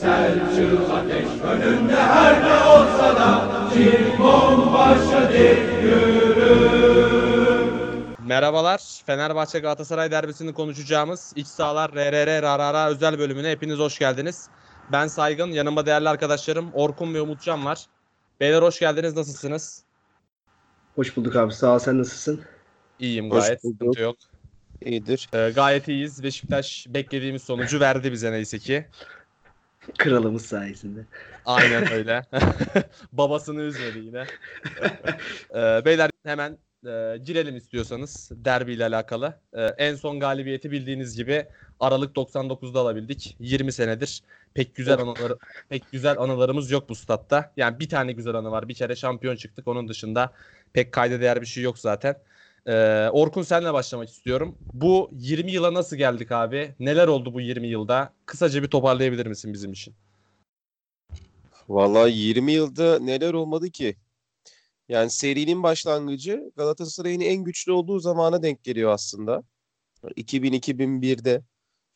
Selçuk ateş önünde her ne olsa da başladı yürü Merhabalar. Fenerbahçe Galatasaray derbisini konuşacağımız İç Sahalar RRR Rarara özel bölümüne hepiniz hoş geldiniz. Ben Saygın, yanımda değerli arkadaşlarım Orkun ve Umutcan var. Beyler hoş geldiniz. Nasılsınız? Hoş bulduk abi. Sağ ol. Sen nasılsın? İyiyim Hoş gayet. bulduk. Sıkıntı yok. İyidir. Ee, gayet iyiyiz. Beşiktaş beklediğimiz sonucu verdi bize neyse ki. Kralımız sayesinde. Aynen öyle. Babasını üzmedi yine. Ee, beyler hemen e, girelim istiyorsanız derbiyle alakalı. Ee, en son galibiyeti bildiğiniz gibi Aralık 99'da alabildik. 20 senedir pek güzel anıları pek güzel anılarımız yok bu statta. Yani bir tane güzel anı var. Bir kere şampiyon çıktık. Onun dışında pek kayda değer bir şey yok zaten. Ee, Orkun senle başlamak istiyorum. Bu 20 yıla nasıl geldik abi? Neler oldu bu 20 yılda? Kısaca bir toparlayabilir misin bizim için? Vallahi 20 yılda neler olmadı ki? Yani serinin başlangıcı Galatasaray'ın en güçlü olduğu zamana denk geliyor aslında. 2000-2001'de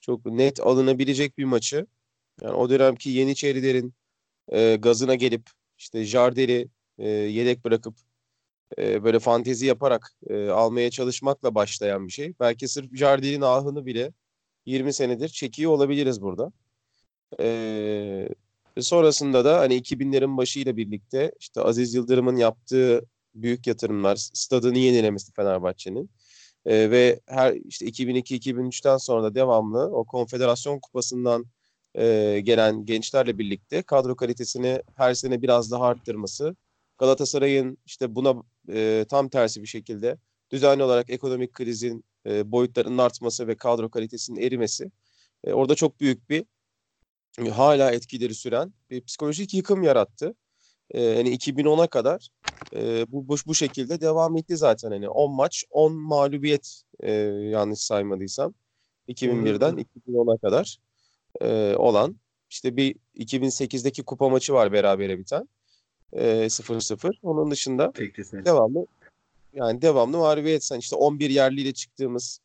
çok net alınabilecek bir maçı. Yani o dönemki Yeniçerilerin e, gazına gelip işte Jardel'i e, yedek bırakıp e, böyle fantezi yaparak e, almaya çalışmakla başlayan bir şey. Belki sırf Jardel'in ahını bile 20 senedir çekiyor olabiliriz burada. E, sonrasında da hani 2000'lerin başıyla birlikte işte Aziz Yıldırım'ın yaptığı büyük yatırımlar, stadını yenilemesi Fenerbahçe'nin e, ve her işte 2002-2003'ten sonra da devamlı o Konfederasyon Kupası'ndan e, gelen gençlerle birlikte kadro kalitesini her sene biraz daha arttırması, Galatasaray'ın işte buna e, tam tersi bir şekilde düzenli olarak ekonomik krizin e, boyutlarının artması ve kadro kalitesinin erimesi e, orada çok büyük bir e, hala etkileri süren bir psikolojik yıkım yarattı. E, yani 2010'a kadar e, bu, bu bu şekilde devam etti zaten. Hani 10 maç 10 mağlubiyet e, yanlış saymadıysam. 2001'den 2010'a kadar e, olan işte bir 2008'deki kupa maçı var berabere biten e, 0-0. Onun dışında sen. devamlı yani devamlı mağlubiyet sen işte 11 yerliyle çıktığımız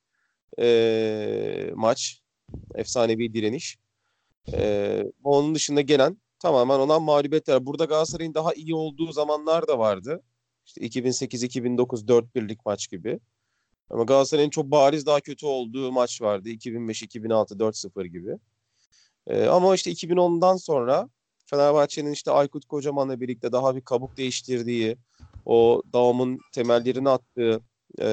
e, maç efsane bir direniş. E, onun dışında gelen tamamen olan mağlubiyetler. Burada Galatasaray'ın daha iyi olduğu zamanlar da vardı. İşte 2008-2009 4-1'lik maç gibi. Ama Galatasaray'ın çok bariz daha kötü olduğu maç vardı. 2005-2006 4-0 gibi. E, ama işte 2010'dan sonra Fenerbahçe'nin işte Aykut Kocaman'la birlikte daha bir kabuk değiştirdiği, o davamın temellerini attığı e,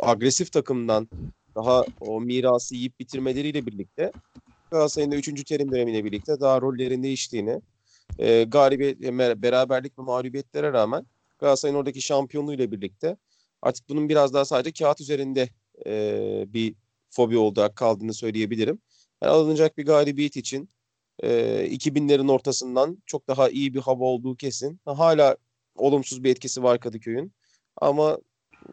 agresif takımdan daha o mirası yiyip bitirmeleriyle birlikte Galatasaray'ın da 3. terim dönemiyle birlikte daha rollerin değiştiğini, e, galibiyet, beraberlik ve mağlubiyetlere rağmen Galatasaray'ın oradaki şampiyonluğuyla birlikte artık bunun biraz daha sadece kağıt üzerinde e, bir fobi olarak kaldığını söyleyebilirim. Yani alınacak bir galibiyet için e, 2000'lerin ortasından çok daha iyi bir hava olduğu kesin. Hala olumsuz bir etkisi var Kadıköy'ün. Ama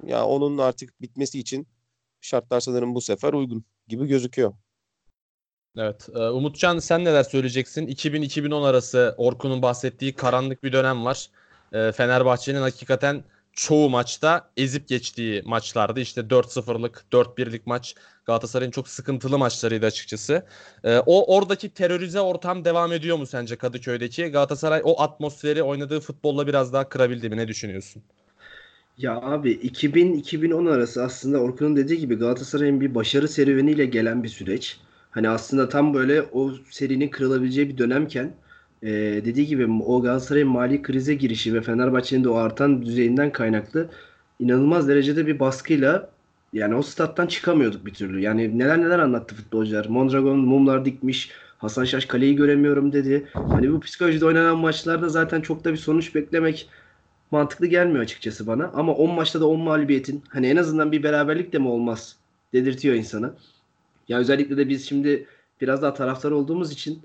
ya onun artık bitmesi için şartlar sanırım bu sefer uygun gibi gözüküyor. Evet. e, Umutcan sen neler söyleyeceksin? 2000-2010 arası Orkun'un bahsettiği karanlık bir dönem var. E, Fenerbahçe'nin hakikaten çoğu maçta ezip geçtiği maçlardı. İşte 4-0'lık, 4-1'lik maç Galatasaray'ın çok sıkıntılı maçlarıydı açıkçası. E, o oradaki terörize ortam devam ediyor mu sence Kadıköy'deki? Galatasaray o atmosferi oynadığı futbolla biraz daha kırabildi mi? Ne düşünüyorsun? Ya abi 2000-2010 arası aslında Orkun'un dediği gibi Galatasaray'ın bir başarı serüveniyle gelen bir süreç. Hani aslında tam böyle o serinin kırılabileceği bir dönemken e, dediği gibi o Galatasaray'ın mali krize girişi ve Fenerbahçe'nin de o artan düzeyinden kaynaklı inanılmaz derecede bir baskıyla yani o stat'tan çıkamıyorduk bir türlü. Yani neler neler anlattı futbolcular. Mondragon mumlar dikmiş. Hasan Şaş kaleyi göremiyorum dedi. Hani bu psikolojide oynanan maçlarda zaten çok da bir sonuç beklemek mantıklı gelmiyor açıkçası bana. Ama 10 maçta da 10 mağlubiyetin hani en azından bir beraberlik de mi olmaz dedirtiyor insana. Ya özellikle de biz şimdi biraz daha taraftar olduğumuz için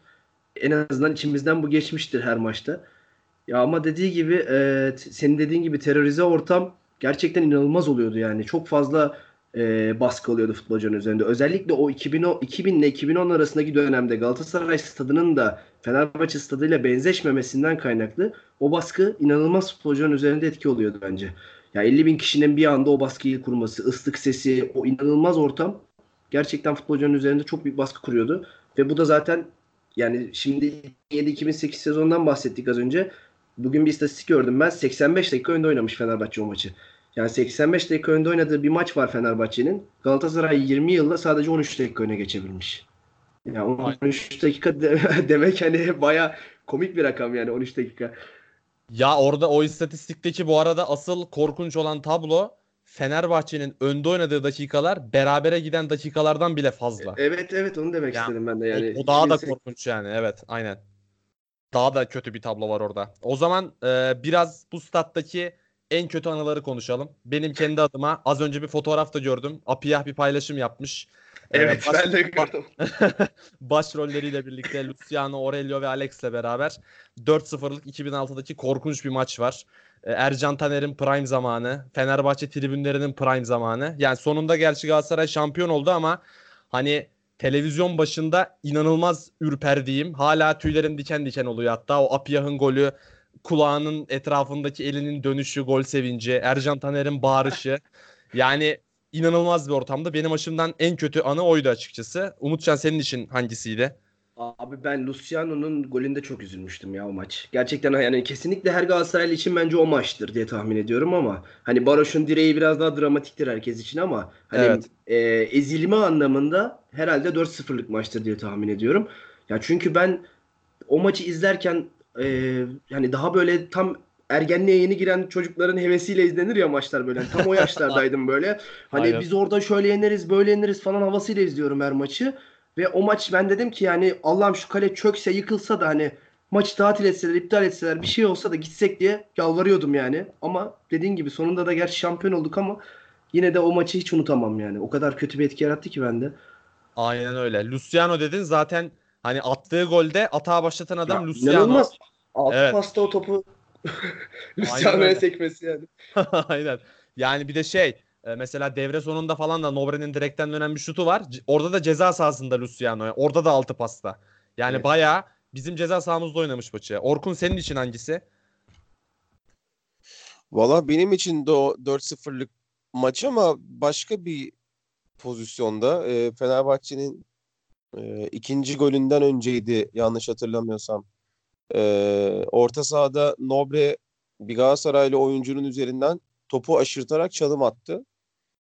en azından içimizden bu geçmiştir her maçta. Ya ama dediği gibi e, senin dediğin gibi terörize ortam gerçekten inanılmaz oluyordu yani. Çok fazla e, baskı oluyordu futbolcunun üzerinde. Özellikle o 2010, 2000 ile 2010 arasındaki dönemde Galatasaray stadının da Fenerbahçe stadıyla benzeşmemesinden kaynaklı o baskı inanılmaz futbolcunun üzerinde etki oluyordu bence. Ya 50 bin kişinin bir anda o baskıyı kurması, ıslık sesi, o inanılmaz ortam gerçekten futbolcunun üzerinde çok büyük baskı kuruyordu. Ve bu da zaten yani şimdi 2007-2008 sezonundan bahsettik az önce. Bugün bir istatistik gördüm ben. 85 dakika önde oynamış Fenerbahçe o maçı. Yani 85 dakika önde oynadığı bir maç var Fenerbahçe'nin. Galatasaray 20 yılda sadece 13 dakika öne geçebilmiş. Yani 13 dakika de, demek hani baya komik bir rakam yani 13 dakika. Ya orada o istatistikteki bu arada asıl korkunç olan tablo Fenerbahçe'nin önde oynadığı dakikalar berabere giden dakikalardan bile fazla. Evet evet onu demek Ya, istedim ben de yani. o, o daha da 2008 korkunç yani evet aynen. Daha da kötü bir tablo var orada. O zaman e, biraz bu stat'taki en kötü anıları konuşalım. Benim kendi adıma az önce bir fotoğraf da gördüm. Apiyah bir paylaşım yapmış. E, Evet baş- ben de gördüm. Başrolleriyle birlikte Luciano Aurelio ve Alex'le beraber 4-0'lık 2006'daki korkunç bir maç var. Ee, Ercan Taner'in prime zamanı, Fenerbahçe tribünlerinin prime zamanı. Yani sonunda gerçi Galatasaray şampiyon oldu ama hani televizyon başında inanılmaz ürperdiğim, hala tüylerim diken diken oluyor hatta o Apiyah'ın golü, kulağının etrafındaki elinin dönüşü, gol sevinci, Ercan Taner'in bağırışı. Yani inanılmaz bir ortamda. Benim açımdan en kötü anı oydu açıkçası. Umutcan senin için hangisiydi? Abi ben Luciano'nun golünde çok üzülmüştüm ya o maç. Gerçekten yani kesinlikle her Galatasaraylı için bence o maçtır diye tahmin ediyorum ama hani Baroş'un direği biraz daha dramatiktir herkes için ama hani Evet. e, ezilme anlamında herhalde 4-0'lık maçtır diye tahmin ediyorum. Ya çünkü ben o maçı izlerken e, yani daha böyle tam ergenliğe yeni giren çocukların hevesiyle izlenir ya maçlar böyle. Tam o yaşlardaydım böyle. Hani Aynen. biz orada şöyle yeneriz, böyle yeneriz falan havasıyla izliyorum her maçı. Ve o maç ben dedim ki yani Allah'ım şu kale çökse yıkılsa da hani maçı tatil etseler, iptal etseler bir şey olsa da gitsek diye yalvarıyordum yani. Ama dediğin gibi sonunda da gerçi şampiyon olduk ama yine de o maçı hiç unutamam yani. O kadar kötü bir etki yarattı ki bende. Aynen öyle. Luciano dedin zaten hani attığı golde atağa başlatan adam Ya, Luciano. İnanılmaz. Altı Evet. pasta o topu Luciano'ya sekmesi yani. Aynen. Yani bir de şey e, mesela devre sonunda falan da Nobre'nin direkten dönen bir şutu var. Orada da ceza sahasında Luciano. Orada da altı pasta. Yani Evet. bayağı bizim ceza sahamızda oynamış maçı. Orkun senin için hangisi? Valla benim için de o 4-0'lık maç ama başka bir pozisyonda e, Fenerbahçe'nin e, ikinci golünden önceydi yanlış hatırlamıyorsam. E, orta sahada Nobre bir Galatasaraylı oyuncunun üzerinden topu aşırtarak çalım attı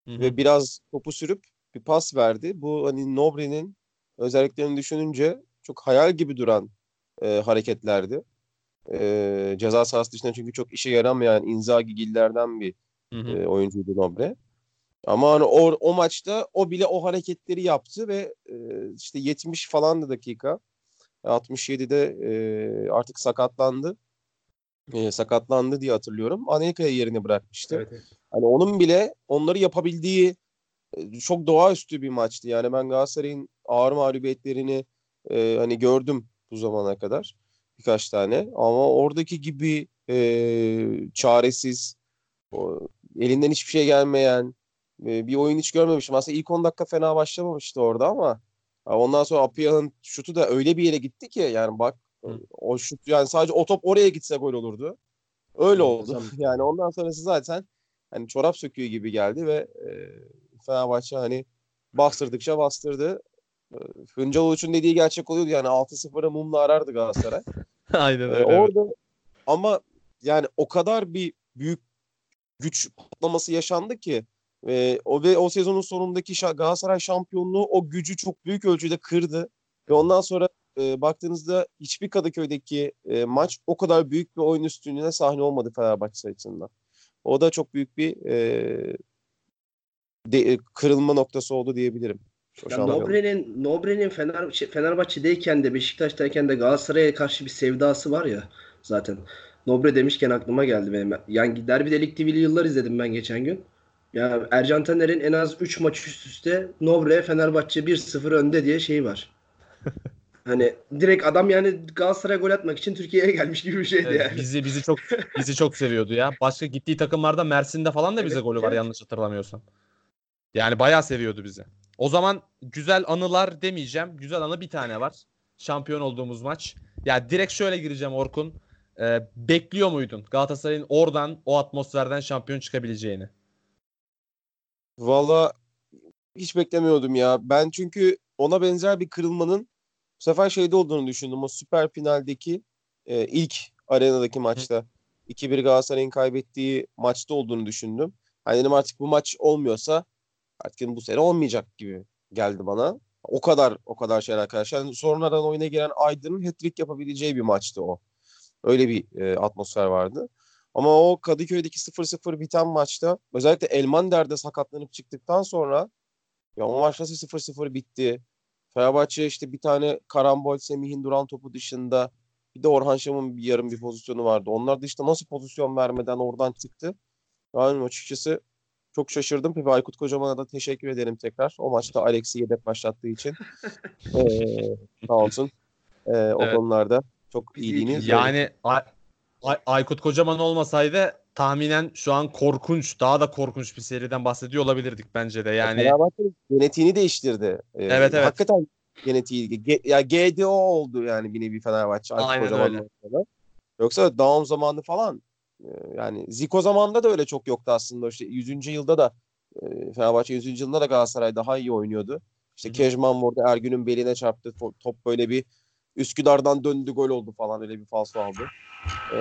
Hı hı. ve biraz topu sürüp bir pas verdi. Bu hani Nobre'nin özelliklerini düşününce çok hayal gibi duran e, hareketlerdi. E, ceza sahası dışında çünkü çok işe yaramayan Inzaghi-gillerden bir Hı hı. e, oyuncuydu Nobre. Ama hani o, o maçta o bile o hareketleri yaptı ve e, işte 70 falan da dakika 67'de e, artık sakatlandı. E, sakatlandı diye hatırlıyorum. Anelka'yı yerine bırakmıştı. Hani onun bile onları yapabildiği e, çok doğaüstü bir maçtı. Yani ben Galatasaray'ın ağır mağlubiyetlerini e, hani gördüm bu zamana kadar birkaç tane. Ama oradaki gibi e, çaresiz, o, elinden hiçbir şey gelmeyen e, bir oyun hiç görmemişim. Aslında ilk 10 dakika fena başlamamıştı orada ama ondan sonra Apiyah'ın şutu da öyle bir yere gitti ki yani bak Hı. o şut yani sadece o top oraya gitse gol olurdu. Öyle oldu. Muazzam. Yani ondan sonrası zaten hani çorap söküğü gibi geldi ve e, Fenerbahçe hani bastırdıkça bastırdı. E, Hıncal Uluç'un dediği gerçek oluyordu yani 6-0'a mumla arardı Galatasaray. Aynen Ee, öyle. evet. orada ama yani o kadar bir büyük güç patlaması yaşandı ki ve o ve o sezonun sonundaki şa- Galatasaray şampiyonluğu o gücü çok büyük ölçüde kırdı ve ondan sonra e, baktığınızda hiçbir Kadıköy'deki e, maç o kadar büyük bir oyun üstünlüğüne sahne olmadı Fenerbahçe açısından. O da çok büyük bir e, de- kırılma noktası oldu diyebilirim. Ya. Nobre'nin Nobre'nin Fener, şey, Fenerbahçe'deyken de Beşiktaş'tayken de Galatasaray'a karşı bir sevdası var ya zaten. Nobre demişken aklıma geldi benim. Yani Derbi Lig TV'li yıllar izledim ben geçen gün. Ya Ercan Taner'in en az 3 maç üst üste Nobre Fenerbahçe 1-0 önde diye şey var. Hani direkt adam yani Galatasaray'a gol atmak için Türkiye'ye gelmiş gibi bir şeydi Evet, yani. bizi bizi çok bizi çok seviyordu ya. Başka gittiği takımlarda Mersin'de falan da bize Evet, golü var evet. yanlış hatırlamıyorsam. Yani bayağı seviyordu bizi. O zaman güzel anılar demeyeceğim. Güzel anı bir tane var. Şampiyon olduğumuz maç. Ya direkt şöyle gireceğim Orkun. Ee, bekliyor muydun Galatasaray'ın oradan o atmosferden şampiyon çıkabileceğini? Valla hiç beklemiyordum ya. Ben çünkü ona benzer bir kırılmanın Bu sefer şeyde olduğunu düşündüm. O süper finaldeki e, ilk arenadaki maçta 2-1 Galatasaray'ın kaybettiği maçta olduğunu düşündüm. Hani dedim artık bu maç olmuyorsa artık bu sene olmayacak gibi geldi bana. O kadar o kadar şeyler arkadaşlar. Yani sonradan oyuna giren Aydın'ın hat-trick yapabileceği bir maçtı o. Öyle bir e, atmosfer vardı. Ama o Kadıköy'deki 0-0 biten maçta özellikle Elmander'de sakatlanıp çıktıktan sonra ya o maç nasıl 0-0 bitti? Fenerbahçe işte bir tane karambol Semih'in duran topu dışında bir de Orhan Şam'ın bir yarım bir pozisyonu vardı. Onlar da işte nasıl pozisyon vermeden oradan çıktı. Yani açıkçası çok şaşırdım. Pepe Aykut Kocaman'a da teşekkür ederim tekrar. O maçta Alex'i yedek başlattığı için. ee, sağ olsun. Ee, o Evet. konularda çok iyiliğini Yani Ay- Ay- Aykut Kocaman olmasaydı tahminen şu an korkunç, daha da korkunç bir seriden bahsediyor olabilirdik bence de. Yani Fenerbahçe'nin genetiğini değiştirdi. Ee, Evet, evet. Hakikaten genetiği. Ge- ya GDO oldu yani bir nevi Fenerbahçe. Aykut Aynen Kocaman'dan öyle. sonra. Yoksa Daum zamanı falan e, yani Zico zamanında da öyle çok yoktu aslında. İşte 100. yılda da e, Fenerbahçe 100. yılında da Galatasaray daha iyi oynuyordu. İşte. Kejman vurdu. Ergün'ün beline çarptı. To- Top böyle bir Üsküdar'dan döndü gol oldu falan. Öyle bir falso aldı. Ee,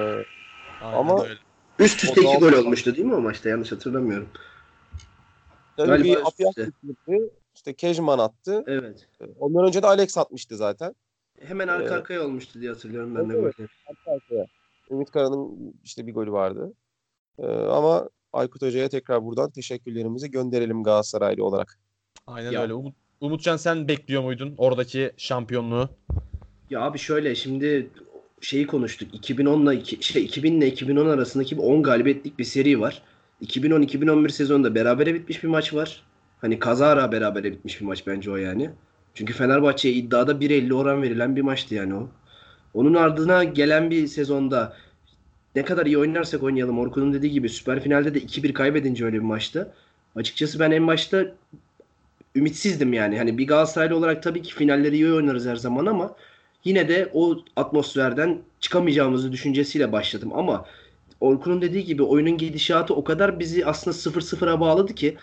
aynen ama- öyle. Üst üste iki gol olmuştu değil mi o maçta? Yanlış hatırlamıyorum. tabii Galiba bir üste. çıktı. İşte Kejman attı. Evet. Ondan önce de Alex atmıştı zaten. Hemen arka Ee, arkaya olmuştu diye hatırlıyorum ben de Evet, golleri. Arka arkaya. Ümit Kara'nın işte bir golü vardı. Ee, ama Aykut Hoca'ya tekrar buradan teşekkürlerimizi gönderelim Galatasaraylı olarak. Aynen Ya- öyle. Umut, Umutcan sen bekliyor muydun oradaki şampiyonluğu? Ya abi şöyle şimdi şeyi konuştuk. 2010'la iki- şey 2000 ile 2010 arasındaki bir 10 galibiyetlik bir seri var. 2010-2011 sezonunda berabere bitmiş bir maç var. Hani kazara berabere bitmiş bir maç bence o yani. Çünkü Fenerbahçe'ye iddiada 1.50 oran verilen bir maçtı yani o. Onun ardına gelen bir sezonda ne kadar iyi oynarsak oynayalım Orkun'un dediği gibi süper finalde de 2-1 kaybedince öyle bir maçta. Açıkçası ben en başta ümitsizdim yani. Hani bir Galatasaraylı olarak tabii ki finalleri iyi oynarız her zaman ama yine de o atmosferden çıkamayacağımızı düşüncesiyle başladım ama Orkun'un dediği gibi oyunun gidişatı o kadar bizi aslında 0-0'a bağladı ki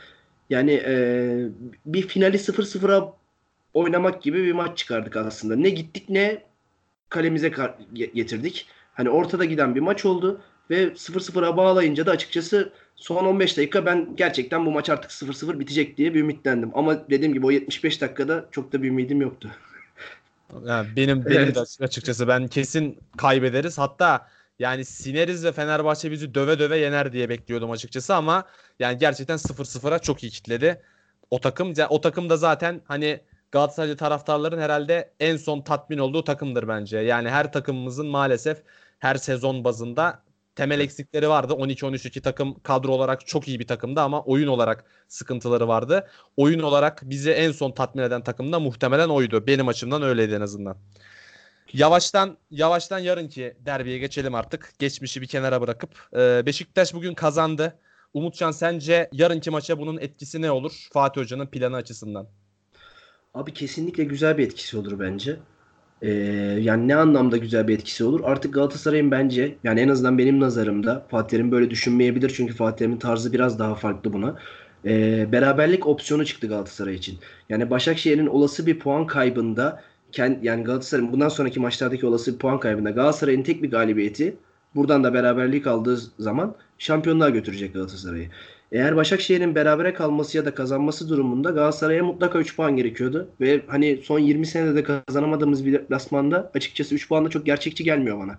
yani e, bir finali 0-0'a oynamak gibi bir maç çıkardık aslında. Ne gittik ne kalemize getirdik. Hani ortada giden bir maç oldu ve 0-0'a bağlayınca da açıkçası son 15 dakika ben gerçekten bu maç artık 0-0 bitecek diye bir ümitlendim. Ama dediğim gibi o 75 dakikada çok da bir ümidim yoktu. Yani benim benim Evet. de açık- açıkçası ben kesin kaybederiz. Hatta yani sineriz ve Fenerbahçe bizi döve döve yener diye bekliyordum açıkçası ama yani gerçekten 0-0'a çok iyi kitledi. O takım o takım da zaten hani Galatasaraylı taraftarların herhalde en son tatmin olduğu takımdır bence. Yani her takımımızın maalesef her sezon bazında temel eksikleri vardı. 12-13-2 takım kadro olarak çok iyi bir takımdı ama oyun olarak sıkıntıları vardı. Oyun olarak bizi en son tatmin eden takım da muhtemelen oydu. Benim açımdan öyleydi en azından. Yavaştan yavaştan yarınki derbiye geçelim artık. Geçmişi bir kenara bırakıp. Ee, Beşiktaş bugün kazandı. Umutcan sence yarınki maça bunun etkisi ne olur Fatih Hoca'nın planı açısından? Abi kesinlikle güzel bir etkisi olur bence. Ee, yani ne anlamda güzel bir etkisi olur? Artık Galatasaray'ın bence yani en azından benim nazarımda Fatih Terim böyle düşünmeyebilir çünkü Fatih Terim'in tarzı biraz daha farklı buna. Ee, beraberlik opsiyonu çıktı Galatasaray için. Yani Başakşehir'in olası bir puan kaybında kend, yani Galatasaray'ın bundan sonraki maçlardaki olası bir puan kaybında Galatasaray'ın tek bir galibiyeti buradan da beraberlik aldığı zaman şampiyonluğa götürecek Galatasaray'ı. Eğer Başakşehir'in berabere kalması ya da kazanması durumunda Galatasaray'a mutlaka 3 puan gerekiyordu. Ve hani son 20 senede de kazanamadığımız bir deplasmanda açıkçası 3 puan da çok gerçekçi gelmiyor bana.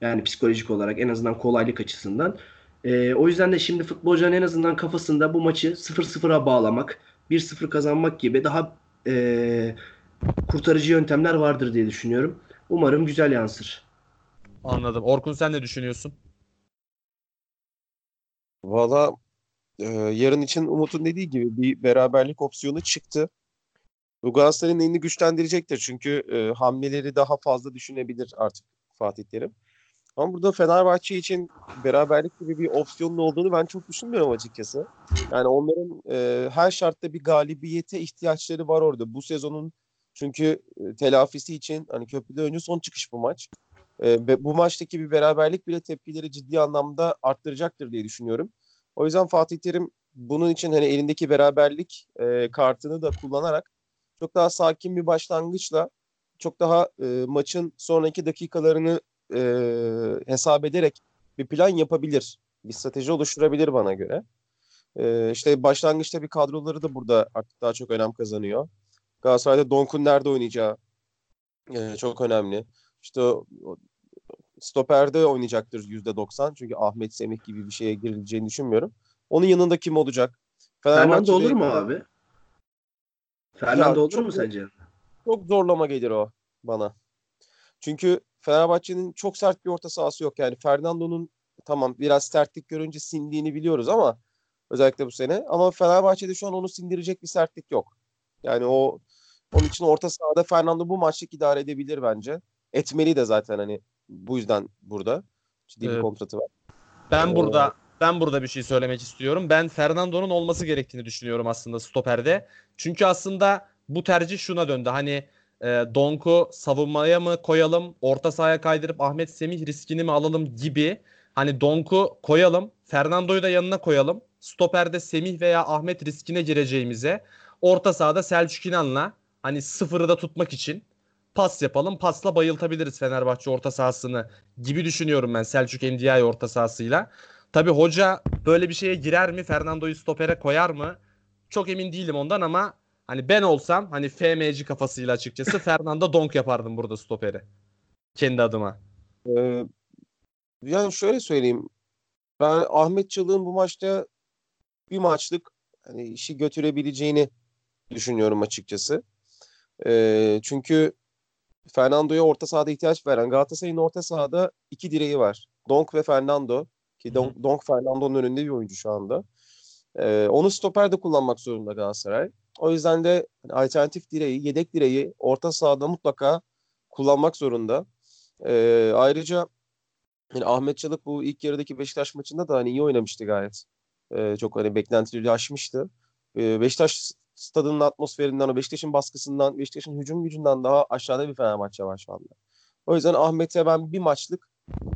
Yani psikolojik olarak en azından kolaylık açısından. Ee, o yüzden de şimdi futbolcuların en azından kafasında bu maçı 0-0'a bağlamak, 1-0 kazanmak gibi daha ee, kurtarıcı yöntemler vardır diye düşünüyorum. Umarım güzel yansır. Anladım. Orkun sen ne düşünüyorsun? Valla e, yarın için Umut'un dediği gibi bir beraberlik opsiyonu çıktı. Bu Galatasaray'ın elini güçlendirecektir. Çünkü e, hamleleri daha fazla düşünebilir artık Fatih Terim. Ama burada Fenerbahçe için beraberlik gibi bir opsiyonun olduğunu ben çok düşünmüyorum açıkçası. Yani onların e, her şartta bir galibiyete ihtiyaçları var orada. Bu sezonun çünkü e, telafisi için hani köprüde önce son çıkış bu maç. E, bu maçtaki bir beraberlik bile tepkileri ciddi anlamda arttıracaktır diye düşünüyorum. O yüzden Fatih Terim bunun için hani elindeki beraberlik e, kartını da kullanarak çok daha sakin bir başlangıçla çok daha e, maçın sonraki dakikalarını e, hesap ederek bir plan yapabilir. Bir strateji oluşturabilir bana göre. E, işte başlangıçta bir kadroları da burada artık daha çok önem kazanıyor. Galatasaray'da Donk'un nerede oynayacağı e, çok önemli. İşte stoperde oynayacaktır %90. Çünkü Ahmet Semih gibi bir şeye girileceğini düşünmüyorum. Onun yanında kim olacak? Fernando olur mu abi? Fernando olur mu sence? Çok zorlama gelir o bana. Çünkü Fenerbahçe'nin çok sert bir orta sahası yok. Yani Fernando'nun tamam biraz sertlik görünce sindiğini biliyoruz ama özellikle bu sene. Ama Fenerbahçe'de şu an onu sindirecek bir sertlik yok. Yani o onun için orta sahada Fernando bu maçlık idare edebilir bence. Etmeli de zaten hani bu yüzden burada. Ciddi bir Evet. kontratı var. Ben Oo. burada ben burada bir şey söylemek istiyorum. Ben Fernando'nun olması gerektiğini düşünüyorum aslında stoperde. Çünkü aslında bu tercih şuna döndü. Hani e, Donk'u savunmaya mı koyalım, orta sahaya kaydırıp Ahmet Semih riskini mi alalım gibi. Hani Donk'u koyalım, Fernando'yu da yanına koyalım. Stoperde Semih veya Ahmet riskine gireceğimize orta sahada Selçuk İnan'la hani sıfırı da tutmak için pas yapalım. Pasla bayıltabiliriz Fenerbahçe orta sahasını gibi düşünüyorum ben Selçuk Endiaye orta sahasıyla. Tabii hoca böyle bir şeye girer mi? Fernando'yu stopere koyar mı? Çok emin değilim ondan ama hani ben olsam hani FM'ci kafasıyla açıkçası Fernando Donk yapardım burada stoperi. Kendi adıma. Ee, yani şöyle söyleyeyim. Ben Ahmet Çalık'ın bu maçta bir maçlık hani işi götürebileceğini düşünüyorum açıkçası. Ee, çünkü Fernando'ya orta sahada ihtiyaç veren Galatasaray'ın orta sahada iki direği var. Donk ve Fernando. Ki Donk, Donk Fernando'nun önünde bir oyuncu şu anda. Ee, onu stoperde kullanmak zorunda Galatasaray. O yüzden de hani alternatif direği, yedek direği orta sahada mutlaka kullanmak zorunda. Ee, ayrıca yani Ahmet Çalık bu ilk yarıdaki Beşiktaş maçında da hani iyi oynamıştı gayet. Ee, çok hani beklentileri aşmıştı. Ee, Beşiktaş stadının atmosferinden, o Beşiktaş'ın baskısından, Beşiktaş'ın hücum gücünden daha aşağıda bir Fenerbahçe var şu anda. O yüzden Ahmet'e ben bir maçlık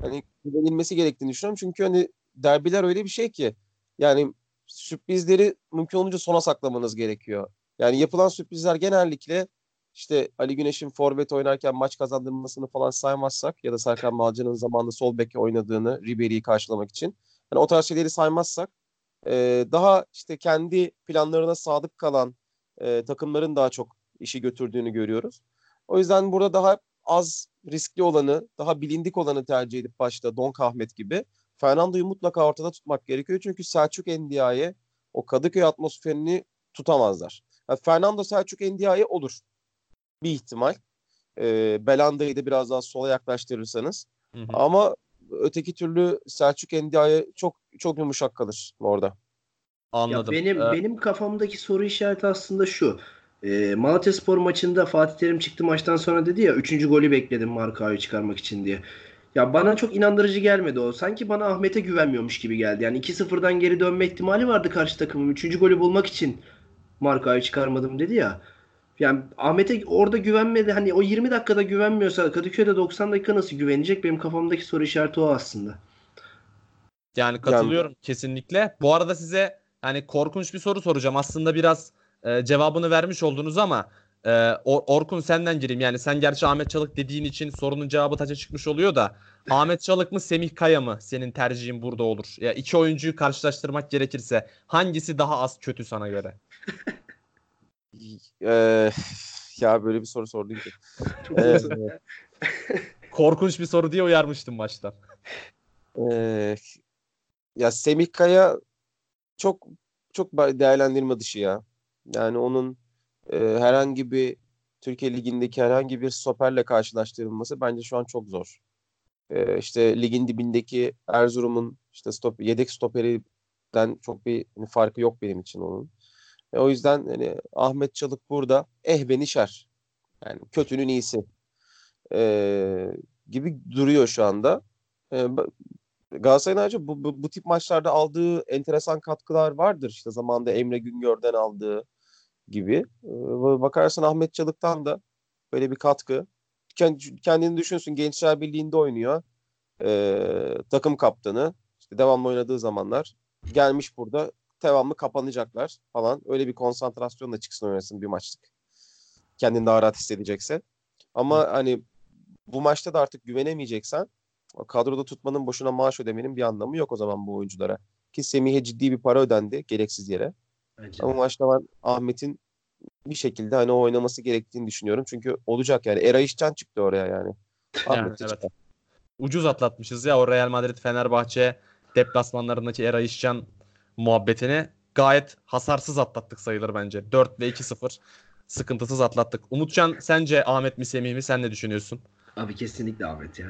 hani güvenilmesi gerektiğini düşünüyorum. Çünkü hani derbiler öyle bir şey ki yani sürprizleri mümkün olunca sona saklamanız gerekiyor. Yani yapılan sürprizler genellikle işte Ali Güneş'in forvet oynarken maç kazandırmasını falan saymazsak ya da Serkan Balcı'nın zamanında sol bek oynadığını Ribery'i karşılamak için. Hani o tarz şeyleri saymazsak e, daha işte kendi planlarına sadık kalan e, takımların daha çok işi götürdüğünü görüyoruz. O yüzden burada daha az riskli olanı, daha bilindik olanı tercih edip başta Donk Ahmet gibi Fernando'yu mutlaka ortada tutmak gerekiyor. Çünkü Selçuk Endiaye o Kadıköy atmosferini tutamazlar. Yani Fernando Selçuk Endiaye olur. Bir ihtimal. E, Belanda'yı da biraz daha sola yaklaştırırsanız. Hı hı. Ama öteki türlü Selçuk Endiaye çok çok yumuşak kalır orada. Ya Anladım. benim Ee, benim kafamdaki soru işareti aslında şu. E, Malatyaspor maçında Fatih Terim çıktı maçtan sonra dedi ya 3. golü bekledim Markao'yu çıkarmak için diye. Ya bana çok inandırıcı gelmedi o. Sanki bana Ahmet'e güvenmiyormuş gibi geldi. Yani 2-0'dan geri dönme ihtimali vardı karşı takımın. 3. golü bulmak için Markao'yu çıkarmadım dedi ya. Yani Ahmet'e orada güvenmedi. Hani o 20 dakikada güvenmiyorsa Kadıköy'de 90 dakika nasıl güvenecek? Benim kafamdaki soru işareti o aslında. Yani katılıyorum kesinlikle. Bu arada size yani korkunç bir soru soracağım. Aslında biraz e, cevabını vermiş oldunuz ama e, Or- Orkun senden gireyim. Yani sen gerçi Ahmet Çalık dediğin için sorunun cevabı taça çıkmış oluyor da Ahmet Çalık mı Semih Kaya mı senin tercihin burada olur? Ya iki oyuncuyu karşılaştırmak gerekirse hangisi daha az kötü sana göre? Ee, ya böyle bir soru sordun ki. Zor. Korkunç bir soru diye uyarmıştım baştan. Ee, ya Semih Kaya çok çok değerlendirme dışı ya. Yani onun e, herhangi bir Türkiye Ligi'ndeki herhangi bir stoperle karşılaştırılması bence şu an çok zor. Ee, işte ligin dibindeki Erzurum'un işte stop, yedek stoperinden çok bir hani, farkı yok benim için onun. E, o yüzden hani Ahmet Çalık burada eh be nişer. Yani kötünün iyisi. Ee, gibi duruyor şu anda. Ba- Galatasaray'ın ayrıca bu, bu, bu tip maçlarda aldığı enteresan katkılar vardır. İşte zamanında Emre Güngör'den aldığı gibi. Ee, bakarsan Ahmet Çalık'tan da böyle bir katkı. Kend- Kendini düşünsün Gençler Birliği'nde oynuyor. Ee, takım kaptanı. İşte devamlı oynadığı zamanlar. Gelmiş burada devamlı kapanacaklar falan. Öyle bir konsantrasyonla çıksın oynasın bir maçlık. Kendini daha rahat hissedecekse. Ama hani bu maçta da artık güvenemeyeceksen kadroda tutmanın boşuna maaş ödemenin bir anlamı yok o zaman bu oyunculara. Ki Semih'e ciddi bir para ödendi gereksiz yere. Bence. Ama maçta ben Ahmet'in bir şekilde hani oynaması gerektiğini düşünüyorum. Çünkü olacak yani. Era İşcan çıktı oraya yani. Yani, evet. Ucuz atlatmışız ya o Real Madrid Fenerbahçe deplasmanlarındaki Era İşcan muhabbetini gayet hasarsız atlattık sayılır bence. 4 ve 2-0 sıkıntısız atlattık. Umutcan sence Ahmet mi Semih mi sen ne düşünüyorsun? Abi kesinlikle Ahmet ya.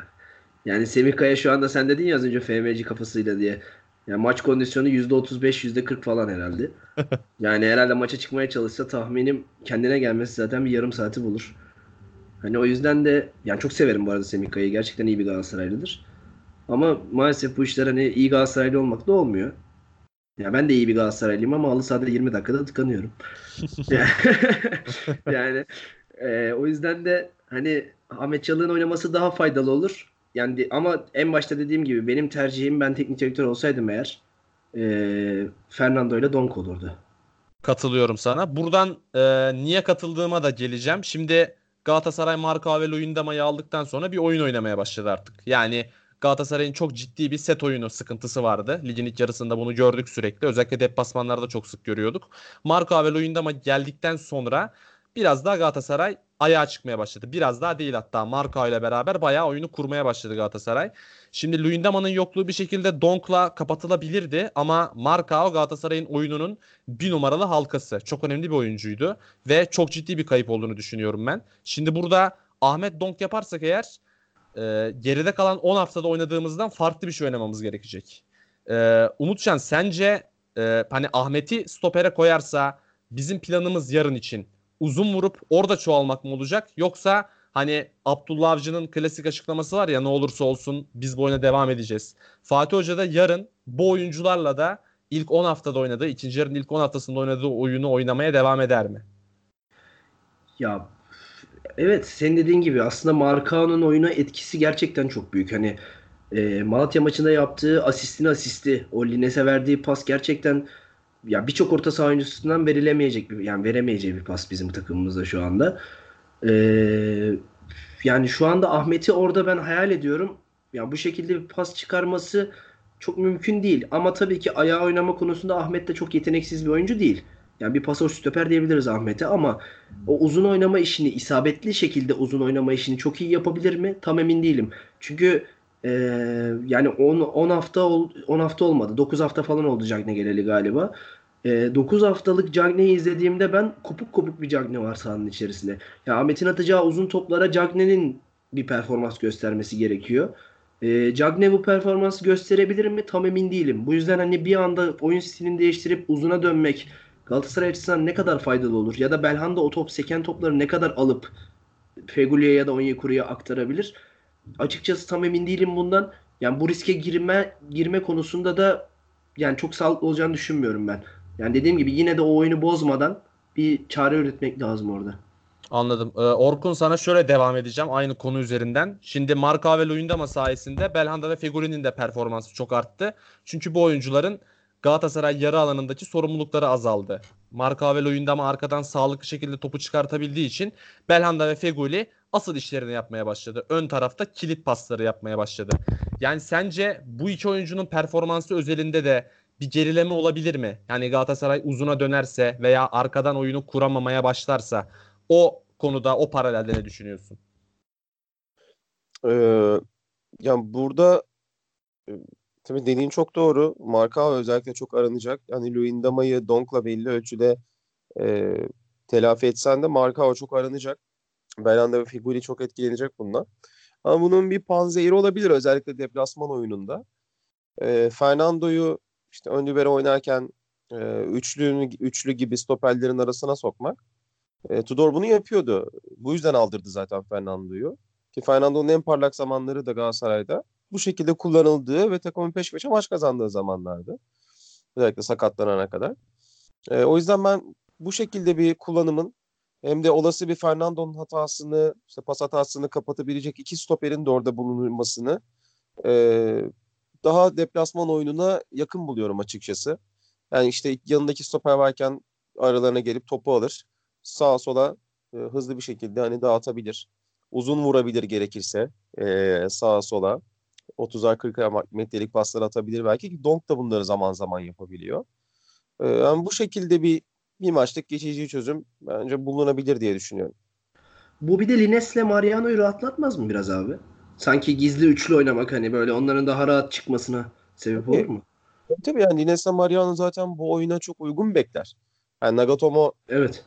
Yani Semih Kaya şu anda sen dedin ya az önce FMC kafasıyla diye. Yani maç kondisyonu %35 %40 falan herhalde. yani herhalde maça çıkmaya çalışsa tahminim kendine gelmesi zaten bir yarım saati bulur. Hani o yüzden de yani çok severim bu arada Semih Kaya'yı. Gerçekten iyi bir Galatasaraylıdır. Ama maalesef bu işler hani iyi Galatasaraylı olmakla olmuyor. Ya ben de iyi bir Galatasaraylıyım ama halı sahada 20 dakikada tıkanıyorum. yani e, o yüzden de hani Ahmet Çalık'ın oynaması daha faydalı olur. Yani ama en başta dediğim gibi benim tercihim ben teknik direktör olsaydım eğer e, Fernando ile Donk olurdu. Katılıyorum sana. Buradan e, niye katıldığıma da geleceğim. Şimdi Galatasaray Marka ve Luyendama'yı aldıktan sonra bir oyun oynamaya başladı artık. Yani Galatasaray'ın çok ciddi bir set oyunu sıkıntısı vardı. Ligin ilk yarısında bunu gördük sürekli. Özellikle deplasmanlarda çok sık görüyorduk. Marka ve Luyendama geldikten sonra biraz daha Galatasaray ayağa çıkmaya başladı. Biraz daha değil hatta Marka ile beraber bayağı oyunu kurmaya başladı Galatasaray. Şimdi Luyendama'nın yokluğu bir şekilde Donk'la kapatılabilirdi ama Marka Galatasaray'ın oyununun bir numaralı halkası. Çok önemli bir oyuncuydu ve çok ciddi bir kayıp olduğunu düşünüyorum ben. Şimdi burada Ahmet Donk yaparsak eğer e, geride kalan 10 haftada oynadığımızdan farklı bir şey oynamamız gerekecek. E, Umutcan sence e, hani Ahmet'i stopere koyarsa bizim planımız yarın için uzun vurup orada çoğalmak mı olacak yoksa hani Abdullah Avcı'nın klasik açıklaması var ya ne olursa olsun biz bu oyuna devam edeceğiz. Fatih Hoca da yarın bu oyuncularla da ilk 10 haftada oynadığı, ikinci yarının ilk 10 haftasında oynadığı oyunu oynamaya devam eder mi? Ya evet senin dediğin gibi aslında Marcao'nun oyuna etkisi gerçekten çok büyük. Hani e, Malatya maçında yaptığı asistin asisti, o Lines'e verdiği pas gerçekten ya birçok orta saha oyuncusundan verilemeyecek bir yani veremeyeceği bir pas bizim takımımızda şu anda. E, yani şu anda Ahmet'i orada ben hayal ediyorum. Ya bu şekilde bir pas çıkarması çok mümkün değil. Ama tabii ki ayağı oynama konusunda Ahmet de çok yeteneksiz bir oyuncu değil. Yani bir pasör stoper diyebiliriz Ahmet'e ama o uzun oynama işini isabetli şekilde uzun oynama işini çok iyi yapabilir mi? Tam emin değilim. Çünkü e, yani 10 10 hafta ol, 10 hafta olmadı. 9 hafta falan oldu Cagne geleli galiba. E, 9 haftalık Cagne'yi izlediğimde ben kopuk kopuk bir Cagne var sahanın içerisinde. Ya Ahmet'in atacağı uzun toplara Cagne'nin bir performans göstermesi gerekiyor. E, Cagne bu performansı gösterebilir mi? Tam emin değilim. Bu yüzden hani bir anda oyun stilini değiştirip uzuna dönmek Galatasaray açısından ne kadar faydalı olur? Ya da Belhanda o top seken topları ne kadar alıp Fegüli'ye ya da Onyekuru'ya aktarabilir? Açıkçası tam emin değilim bundan. Yani bu riske girme girme konusunda da yani çok sağlıklı olacağını düşünmüyorum ben. Yani dediğim gibi yine de o oyunu bozmadan bir çare üretmek lazım orada. Anladım. Ee, Orkun sana şöyle devam edeceğim aynı konu üzerinden. Şimdi Marka ve Luyendama sayesinde Belhanda ve Fegoli'nin de performansı çok arttı. Çünkü bu oyuncuların Galatasaray yarı alanındaki sorumlulukları azaldı. Marka ve Luyendama arkadan sağlıklı şekilde topu çıkartabildiği için Belhanda ve Fegoli asıl işlerini yapmaya başladı. Ön tarafta kilit pasları yapmaya başladı. Yani sence bu iki oyuncunun performansı özelinde de bir gerileme olabilir mi? Yani Galatasaray uzuna dönerse veya arkadan oyunu kuramamaya başlarsa o konuda o paralelde ne düşünüyorsun? Ee, yani burada e, tabii dediğin çok doğru. Marka özellikle çok aranacak. Yani Luyendama'yı Donk'la belli ölçüde e, telafi etsen de Marka çok aranacak. Belhanda ve Figuri çok etkilenecek bundan. Ama bunun bir panzehiri olabilir özellikle deplasman oyununda. E, Fernando'yu işte ön libero oynarken e, üçlü, üçlü gibi stoperlerin arasına sokmak. E, Tudor bunu yapıyordu. Bu yüzden aldırdı zaten Fernando'yu. Ki Fernando'nun en parlak zamanları da Galatasaray'da bu şekilde kullanıldığı ve takımın peş peşe maç kazandığı zamanlardı. Özellikle sakatlanana kadar. E, o yüzden ben bu şekilde bir kullanımın hem de olası bir Fernando'nun hatasını, işte pas hatasını kapatabilecek iki stoperin de orada bulunmasını e, daha deplasman oyununa yakın buluyorum açıkçası. Yani işte yanındaki stoper varken aralarına gelip topu alır. Sağa sola e, hızlı bir şekilde hani dağıtabilir. Uzun vurabilir gerekirse e, sağa sola. 30'ar 40'ar metrelik paslar atabilir belki ki Donk da bunları zaman zaman yapabiliyor. E, yani bu şekilde bir bir maçlık geçici çözüm bence bulunabilir diye düşünüyorum. Bu bir de Lines'le Mariano'yu rahatlatmaz mı biraz abi? Sanki gizli üçlü oynamak hani böyle onların daha rahat çıkmasına sebep olur mu? Tabii, tabii yani Lines'le Mariano zaten bu oyuna çok uygun bekler. Yani Nagatomo Evet.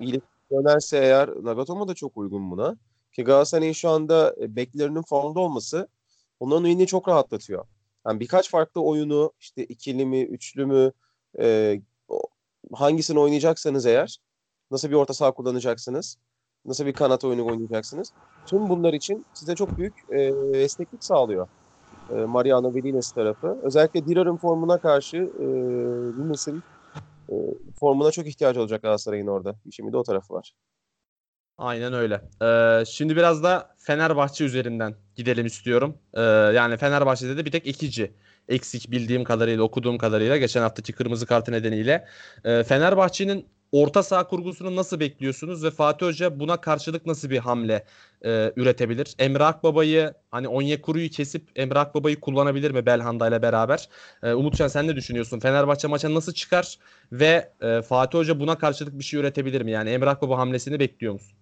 dönerse eğer Nagatomo da çok uygun buna. Ki Galatasaray'ın şu anda e, beklerinin formda olması onların oyunu çok rahatlatıyor. Yani birkaç farklı oyunu işte ikili mi, üçlü mü e, hangisini oynayacaksanız eğer nasıl bir orta saha kullanacaksınız, nasıl bir kanat oyunu oynayacaksınız. Tüm bunlar için size çok büyük e, esneklik sağlıyor. E, Mariano ve Lines tarafı. Özellikle Dirar'ın formuna karşı e, Lines'in e, formuna çok ihtiyaç olacak Galatasaray'ın orada. İşin bir de o tarafı var. Aynen öyle. Ee, şimdi biraz da Fenerbahçe üzerinden gidelim istiyorum. Ee, yani Fenerbahçe'de de bir tek ikici eksik bildiğim kadarıyla, okuduğum kadarıyla geçen haftaki kırmızı kartı nedeniyle. Ee, Fenerbahçe'nin orta saha kurgusunu nasıl bekliyorsunuz ve Fatih Hoca buna karşılık nasıl bir hamle e, üretebilir? Emre Akbaba'yı hani Onyekuru'yu kesip Emre Akbaba'yı kullanabilir mi Belhanda ile beraber? E, Umutcan sen ne düşünüyorsun? Fenerbahçe maça nasıl çıkar ve e, Fatih Hoca buna karşılık bir şey üretebilir mi? Yani Emre Akbaba hamlesini bekliyor musun?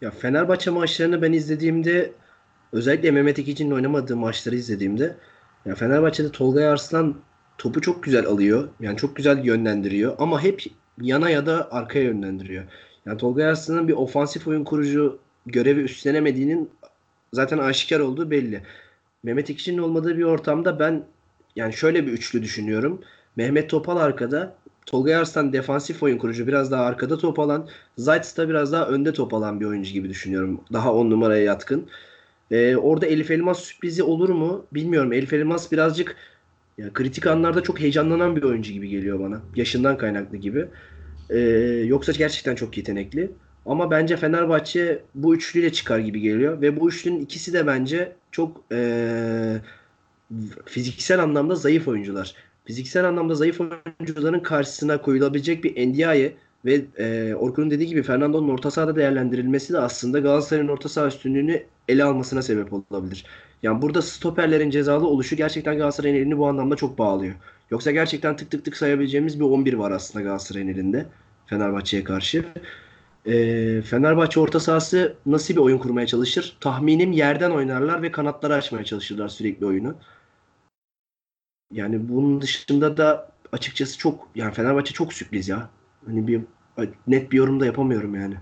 Ya Fenerbahçe maçlarını ben izlediğimde özellikle Mehmet Ekici'nin oynamadığı maçları izlediğimde ya Fenerbahçe'de Tolga Arslan topu çok güzel alıyor. Yani çok güzel yönlendiriyor ama hep yana ya da arkaya yönlendiriyor. Yani Tolga Arslan'ın bir ofansif oyun kurucu görevi üstlenemediğinin zaten aşikar olduğu belli. Mehmet Ekici'nin olmadığı bir ortamda ben yani şöyle bir üçlü düşünüyorum. Mehmet Topal arkada, Tolga Arslan defansif oyun kurucu biraz daha arkada top alan, Zayt's da biraz daha önde top alan bir oyuncu gibi düşünüyorum. Daha on numaraya yatkın. Ee, orada Elif Elmas sürprizi olur mu bilmiyorum. Elif Elmas birazcık ya, kritik anlarda çok heyecanlanan bir oyuncu gibi geliyor bana. Yaşından kaynaklı gibi. Ee, yoksa gerçekten çok yetenekli. Ama bence Fenerbahçe bu üçlüyle çıkar gibi geliyor. Ve bu üçlünün ikisi de bence çok ee, fiziksel anlamda zayıf oyuncular. Fiziksel anlamda zayıf oyuncuların karşısına koyulabilecek bir Ndiaye ve e, Orkun'un dediği gibi Fernando'nun orta sahada değerlendirilmesi de aslında Galatasaray'ın orta saha üstünlüğünü ele almasına sebep olabilir. Yani burada stoperlerin cezalı oluşu gerçekten Galatasaray'ın elini bu anlamda çok bağlıyor. Yoksa gerçekten tık tık tık sayabileceğimiz bir 11 var aslında Galatasaray'ın elinde Fenerbahçe'ye karşı. E, Fenerbahçe orta sahası nasıl bir oyun kurmaya çalışır? Tahminim yerden oynarlar ve kanatları açmaya çalışırlar sürekli oyunu. Yani bunun dışında da açıkçası çok yani Fenerbahçe çok sürpriz ya. Hani bir net bir yorum da yapamıyorum yani.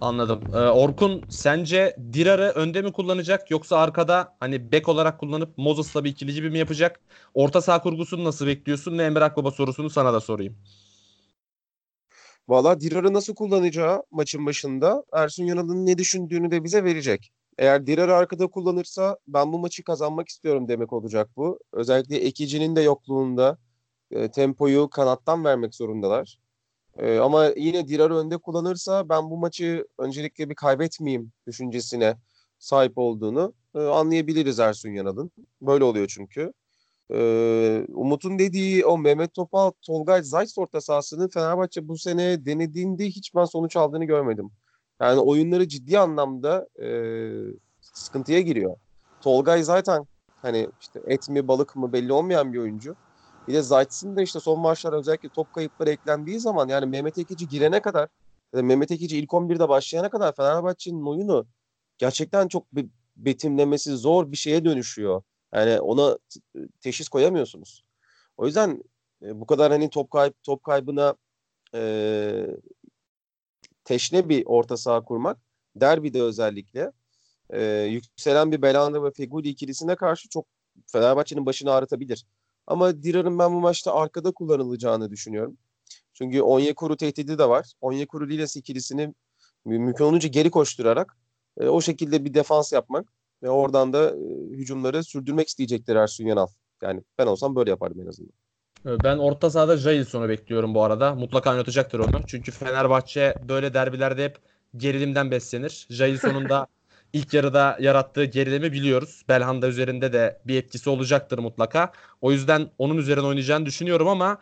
Anladım. Ee, Orkun sence Dirar'ı önde mi kullanacak yoksa arkada hani bek olarak kullanıp Moses'la bir ikili gibi mi yapacak? Orta saha kurgusunu nasıl bekliyorsun? Ne Emre Akbaba sorusunu sana da sorayım. Valla Dirar'ı nasıl kullanacağı maçın başında Ersun Yanal'ın ne düşündüğünü de bize verecek. Eğer Dirar'ı arkada kullanırsa ben bu maçı kazanmak istiyorum demek olacak bu. Özellikle Ekici'nin de yokluğunda e, tempoyu kanattan vermek zorundalar. E, ama yine Dirar'ı önde kullanırsa ben bu maçı öncelikle bir kaybetmeyeyim düşüncesine sahip olduğunu e, anlayabiliriz Ersun Yanal'ın. Böyle oluyor çünkü. E, Umut'un dediği o Mehmet Topal, Tolgay Zayt orta sahasını Fenerbahçe bu sene denediğinde hiç ben sonuç aldığını görmedim. Yani oyunları ciddi anlamda e, sıkıntıya giriyor. Tolgay zaten hani işte et mi balık mı belli olmayan bir oyuncu. Bir de Zayt'sin de işte son maçlar özellikle top kayıpları eklendiği zaman yani Mehmet Ekici girene kadar Mehmet Ekici ilk 11'de başlayana kadar Fenerbahçe'nin oyunu gerçekten çok betimlemesi zor bir şeye dönüşüyor. Yani ona teşhis koyamıyorsunuz. O yüzden e, bu kadar hani top kayıp top kaybına e, teşne bir orta saha kurmak derbide özellikle e, yükselen bir Belanda ve Feguli ikilisine karşı çok Fenerbahçe'nin başını ağrıtabilir. Ama Dirar'ın ben bu maçta arkada kullanılacağını düşünüyorum. Çünkü Onyekuru tehdidi de var. Onyekuru Liles ikilisini mümkün olunca geri koşturarak e, o şekilde bir defans yapmak ve oradan da e, hücumları sürdürmek isteyecektir Ersun Yanal. Yani ben olsam böyle yapardım en azından. Ben orta sahada Jailson'u bekliyorum bu arada. Mutlaka oynatacaktır onu. Çünkü Fenerbahçe böyle derbilerde hep gerilimden beslenir. Jailson'un da ilk yarıda yarattığı gerilimi biliyoruz. Belhanda üzerinde de bir etkisi olacaktır mutlaka. O yüzden onun üzerine oynayacağını düşünüyorum ama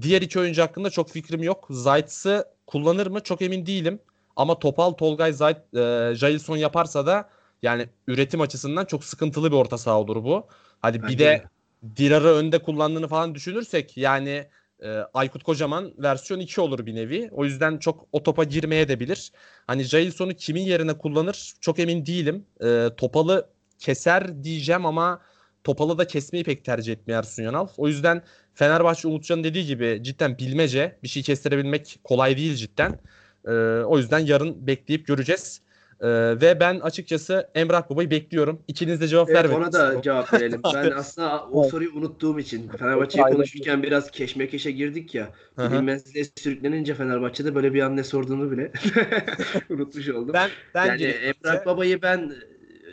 diğer iki oyuncu hakkında çok fikrim yok. Zayt'sı kullanır mı çok emin değilim. Ama Topal, Tolgay, Zayt, e, Jailson yaparsa da yani üretim açısından çok sıkıntılı bir orta saha olur bu. Hadi bir de. Dirar'ı önde kullandığını falan düşünürsek yani e, Aykut Kocaman versiyon 2 olur bir nevi. O yüzden çok o topa girmeye de bilir. Hani Jailson'u kimin yerine kullanır çok emin değilim. E, topalı keser diyeceğim ama topalı da kesmeyi pek tercih etmiyor Ersun Yanal. O yüzden Fenerbahçe Umutcan'ın dediği gibi cidden bilmece bir şey kestirebilmek kolay değil cidden. E, o yüzden yarın bekleyip göreceğiz. E, ve ben açıkçası Emrah Baba'yı bekliyorum. İkiniz de cevap Evet, vermediniz. ona da cevap verelim. Ben aslında o soruyu unuttuğum için Fenerbahçe'yi konuşurken biraz keşmekeşe girdik ya. Bilinmezliğe sürüklenince Fenerbahçe'de böyle bir an ne sorduğunu bile unutmuş oldum. Ben ben yani Emrah önce. Baba'yı ben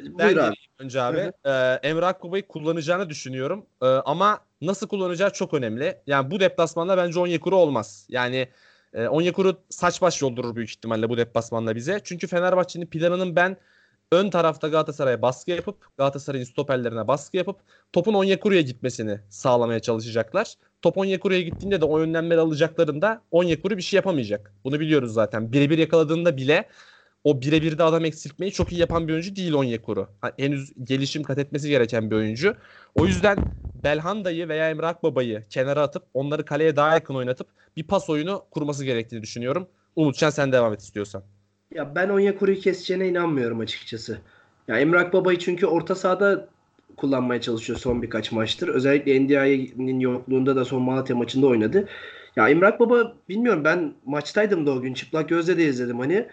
Ben buyur abi. önce abi. Ee, Emre Akbaba'yı kullanacağını düşünüyorum. Ee, ama nasıl kullanacağı çok önemli. Yani bu deplasmanda bence Onyekuru olmaz. Yani e, Onyekuru saç baş yoldurur büyük ihtimalle bu deplasmanda bize. Çünkü Fenerbahçe'nin planının ben ön tarafta Galatasaray'a baskı yapıp Galatasaray'ın stoperlerine baskı yapıp topun Onyekuru'ya gitmesini sağlamaya çalışacaklar. Top Onyekuru'ya gittiğinde de o önlemleri alacaklarında Onyekuru bir şey yapamayacak. Bunu biliyoruz zaten. Birebir yakaladığında bile o birebir de adam eksiltmeyi çok iyi yapan bir oyuncu değil Onyekuru. Ha, henüz gelişim kat etmesi gereken bir oyuncu. O yüzden Belhanda'yı veya Emre Akbaba'yı kenara atıp onları kaleye daha yakın oynatıp bir pas oyunu kurması gerektiğini düşünüyorum. Umutcan sen devam et istiyorsan. Ya ben Onyekuru'yu keseceğine inanmıyorum açıkçası. Ya Emrah Baba'yı çünkü orta sahada kullanmaya çalışıyor son birkaç maçtır. Özellikle NDI'nin yokluğunda da son Malatya maçında oynadı. Ya Emrah Baba bilmiyorum ben maçtaydım da o gün çıplak gözle de izledim hani.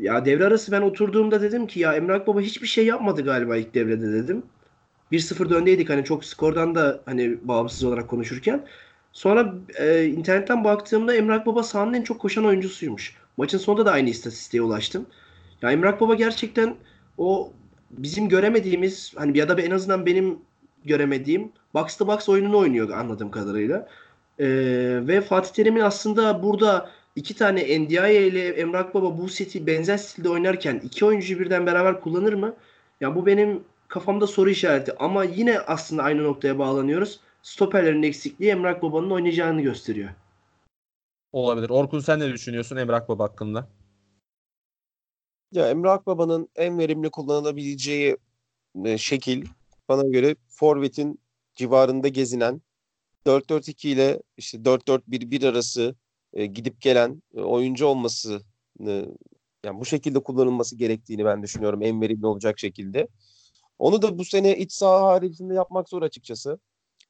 Ya devre arası ben oturduğumda dedim ki ya Emrah Baba hiçbir şey yapmadı galiba ilk devrede dedim. 1-0 öndeydik hani çok skordan da hani bağımsız olarak konuşurken. Sonra e, internetten baktığımda Emrah Baba sahanın en çok koşan oyuncusuymuş. Maçın sonunda da aynı istatistiğe ulaştım. Ya Emrah Baba gerçekten o bizim göremediğimiz hani ya da en azından benim göremediğim box to box oyununu oynuyor anladığım kadarıyla. Ee, ve Fatih Terim'in aslında burada iki tane Ndiaye ile Emrah Baba bu seti benzer stilde oynarken iki oyuncuyu birden beraber kullanır mı? Ya bu benim kafamda soru işareti ama yine aslında aynı noktaya bağlanıyoruz. Stoperlerin eksikliği Emrah Baba'nın oynayacağını gösteriyor. Olabilir. Orkun sen ne düşünüyorsun Emre Akbaba hakkında? Ya Emre Akbaba'nın en verimli kullanılabileceği e, şekil bana göre forvetin civarında gezinen 4-4-2 ile işte 4-4-1-1 arası e, gidip gelen e, oyuncu olması yani bu şekilde kullanılması gerektiğini ben düşünüyorum en verimli olacak şekilde. Onu da bu sene iç saha haricinde yapmak zor açıkçası.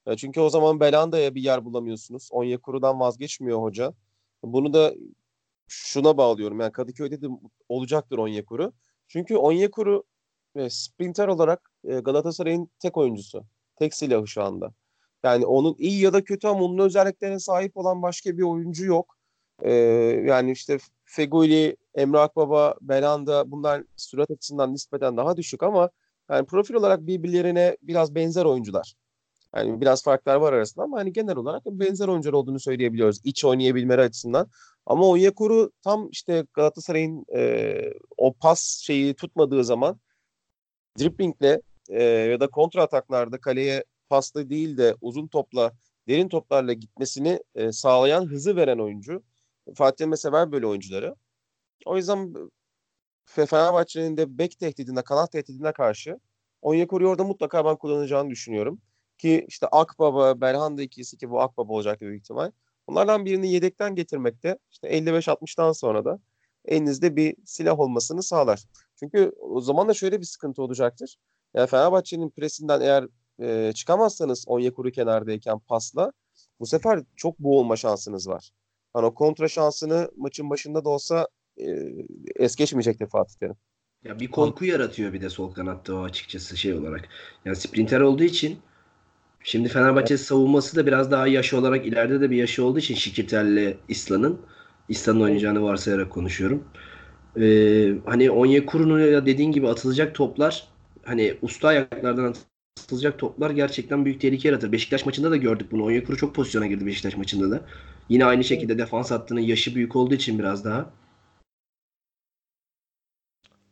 Ya çünkü o zaman Belanda'ya bir yer bulamıyorsunuz. Onyekuru'dan vazgeçmiyor hoca. Bunu da şuna bağlıyorum. Yani Kadıköy'de de olacaktır Onyekuru. Çünkü Onyekuru e, sprinter olarak e, Galatasaray'ın tek oyuncusu. Tek silahı şu anda. Yani onun iyi ya da kötü ama onun özelliklerine sahip olan başka bir oyuncu yok. E, yani işte Feguli, Emre Akbaba, Belanda bunlar sürat açısından nispeten daha düşük ama yani profil olarak birbirlerine biraz benzer oyuncular. Yani biraz farklar var arasında ama hani genel olarak benzer oyuncular olduğunu söyleyebiliyoruz. İç oynayabilmeleri açısından. Ama Onyekuru tam işte Galatasaray'ın e, o pas şeyi tutmadığı zaman driblingle e, ya da kontra ataklarda kaleye pasla değil de uzun topla, derin toplarla gitmesini e, sağlayan hızı veren oyuncu. Fatih Emre sever böyle oyuncuları. O yüzden Fenerbahçe'nin de bek tehdidine, kanat tehdidine karşı Onyekuru'yu orada mutlaka ben kullanacağını düşünüyorum. Ki işte Akbaba, Belhanda ikisi ki bu Akbaba olacaktır büyük ihtimal. Onlardan birini yedekten getirmekte işte 55-60'tan sonra da elinizde bir silah olmasını sağlar. Çünkü o zaman da şöyle bir sıkıntı olacaktır. Yani Fenerbahçe'nin presinden eğer e, çıkamazsanız Onyekuru kenardayken pasla bu sefer çok boğulma şansınız var. Hani o kontra şansını maçın başında da olsa e, es geçmeyecektir Fatih Terim. Ya bir korku yaratıyor bir de sol kanatta o açıkçası şey olarak. Yani sprinter olduğu için şimdi Fenerbahçe savunması da biraz daha yaş olarak ileride de bir yaşı olduğu için Şikirtel'le İslan'ın İslan'ın oynayacağını varsayarak konuşuyorum. Ee, hani Onyekuru'nun ya dediğin gibi atılacak toplar hani usta ayaklardan atılacak toplar gerçekten büyük tehlike yaratır. Beşiktaş maçında da gördük bunu. Onyekuru çok pozisyona girdi Beşiktaş maçında da. Yine aynı şekilde defans hattının yaşı büyük olduğu için biraz daha.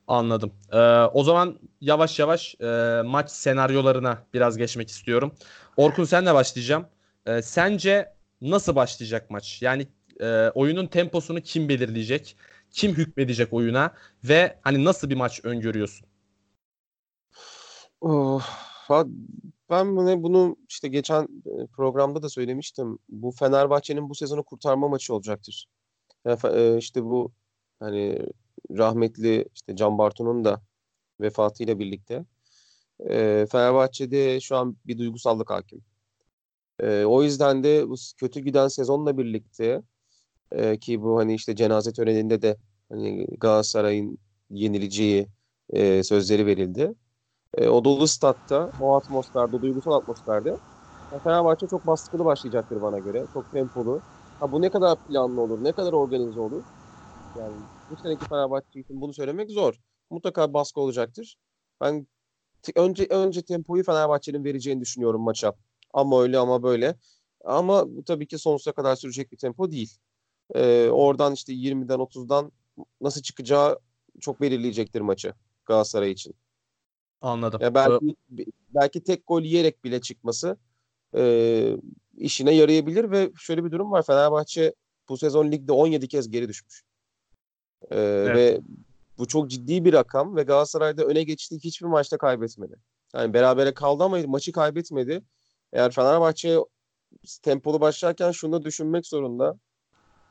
Anladım. Ee, o zaman yavaş yavaş e, maç senaryolarına biraz geçmek istiyorum. Orkun senle başlayacağım. Ee, sence nasıl başlayacak maç? Yani e, oyunun temposunu kim belirleyecek? Kim hükmedecek oyuna ve hani nasıl bir maç öngörüyorsun? Oh, ben bunu, bunu işte geçen e, programda da söylemiştim. Bu Fenerbahçe'nin bu sezonu kurtarma maçı olacaktır. Yani, e, işte bu hani rahmetli işte Can Bartu'nun da vefatıyla birlikte e, Fenerbahçe'de şu an bir duygusallık hakim. O yüzden de bu kötü giden sezonla birlikte ki bu hani işte cenaze töreninde de hani Galatasaray'ın yenileceği e, sözleri verildi. E, o dolu statta, o atmosferde, duygusal atmosferde Fenerbahçe çok baskılı başlayacaktır bana göre. Çok tempolu. Ha bu ne kadar planlı olur, ne kadar organize olur? Yani bu seneki Fenerbahçe için bunu söylemek zor. Mutlaka baskı olacaktır. Ben önce önce tempoyu Fenerbahçe'nin vereceğini düşünüyorum maça. Ama öyle ama böyle. Ama bu tabii ki sonsuza kadar sürecek bir tempo değil. Ee, oradan işte 20'den 30'dan nasıl çıkacağı çok belirleyecektir maçı Galatasaray için. Anladım. Ya belki belki tek gol yiyerek bile çıkması e, işine yarayabilir ve şöyle bir durum var. Fenerbahçe bu sezon ligde 17 kez geri düşmüş. E, evet. Ve bu çok ciddi bir rakam ve Galatasaray'da öne geçtiği hiçbir maçta kaybetmedi. Yani berabere kaldı ama maçı kaybetmedi. Eğer Fenerbahçe tempolu başlarken şunu da düşünmek zorunda.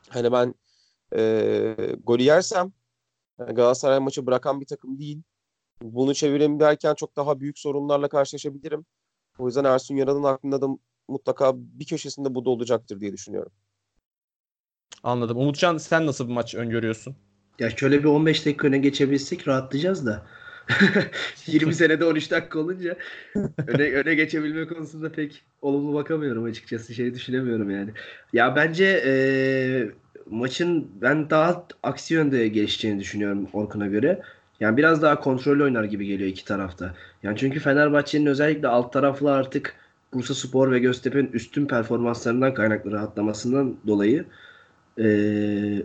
Hani ben e, golü yersem Galatasaray maçı bırakan bir takım değil. Bunu çevireyim derken çok daha büyük sorunlarla karşılaşabilirim. O yüzden Ersun Yanal'ın aklında da mutlaka bir köşesinde bu da olacaktır diye düşünüyorum. Anladım. Umutcan sen nasıl bir maç öngörüyorsun? Ya şöyle bir 15 dakika öne geçebilsek rahatlayacağız da. 20 senede 13 dakika olunca öne, öne geçebilme konusunda pek olumlu bakamıyorum açıkçası. Şey düşünemiyorum yani. Ya bence e, maçın ben daha aksi yönde gelişeceğini düşünüyorum Orkun'a göre. Yani biraz daha kontrollü oynar gibi geliyor iki tarafta. Yani çünkü Fenerbahçe'nin özellikle alt taraflı artık Bursa Spor ve Göztepe'nin üstün performanslarından kaynaklı rahatlamasından dolayı ee,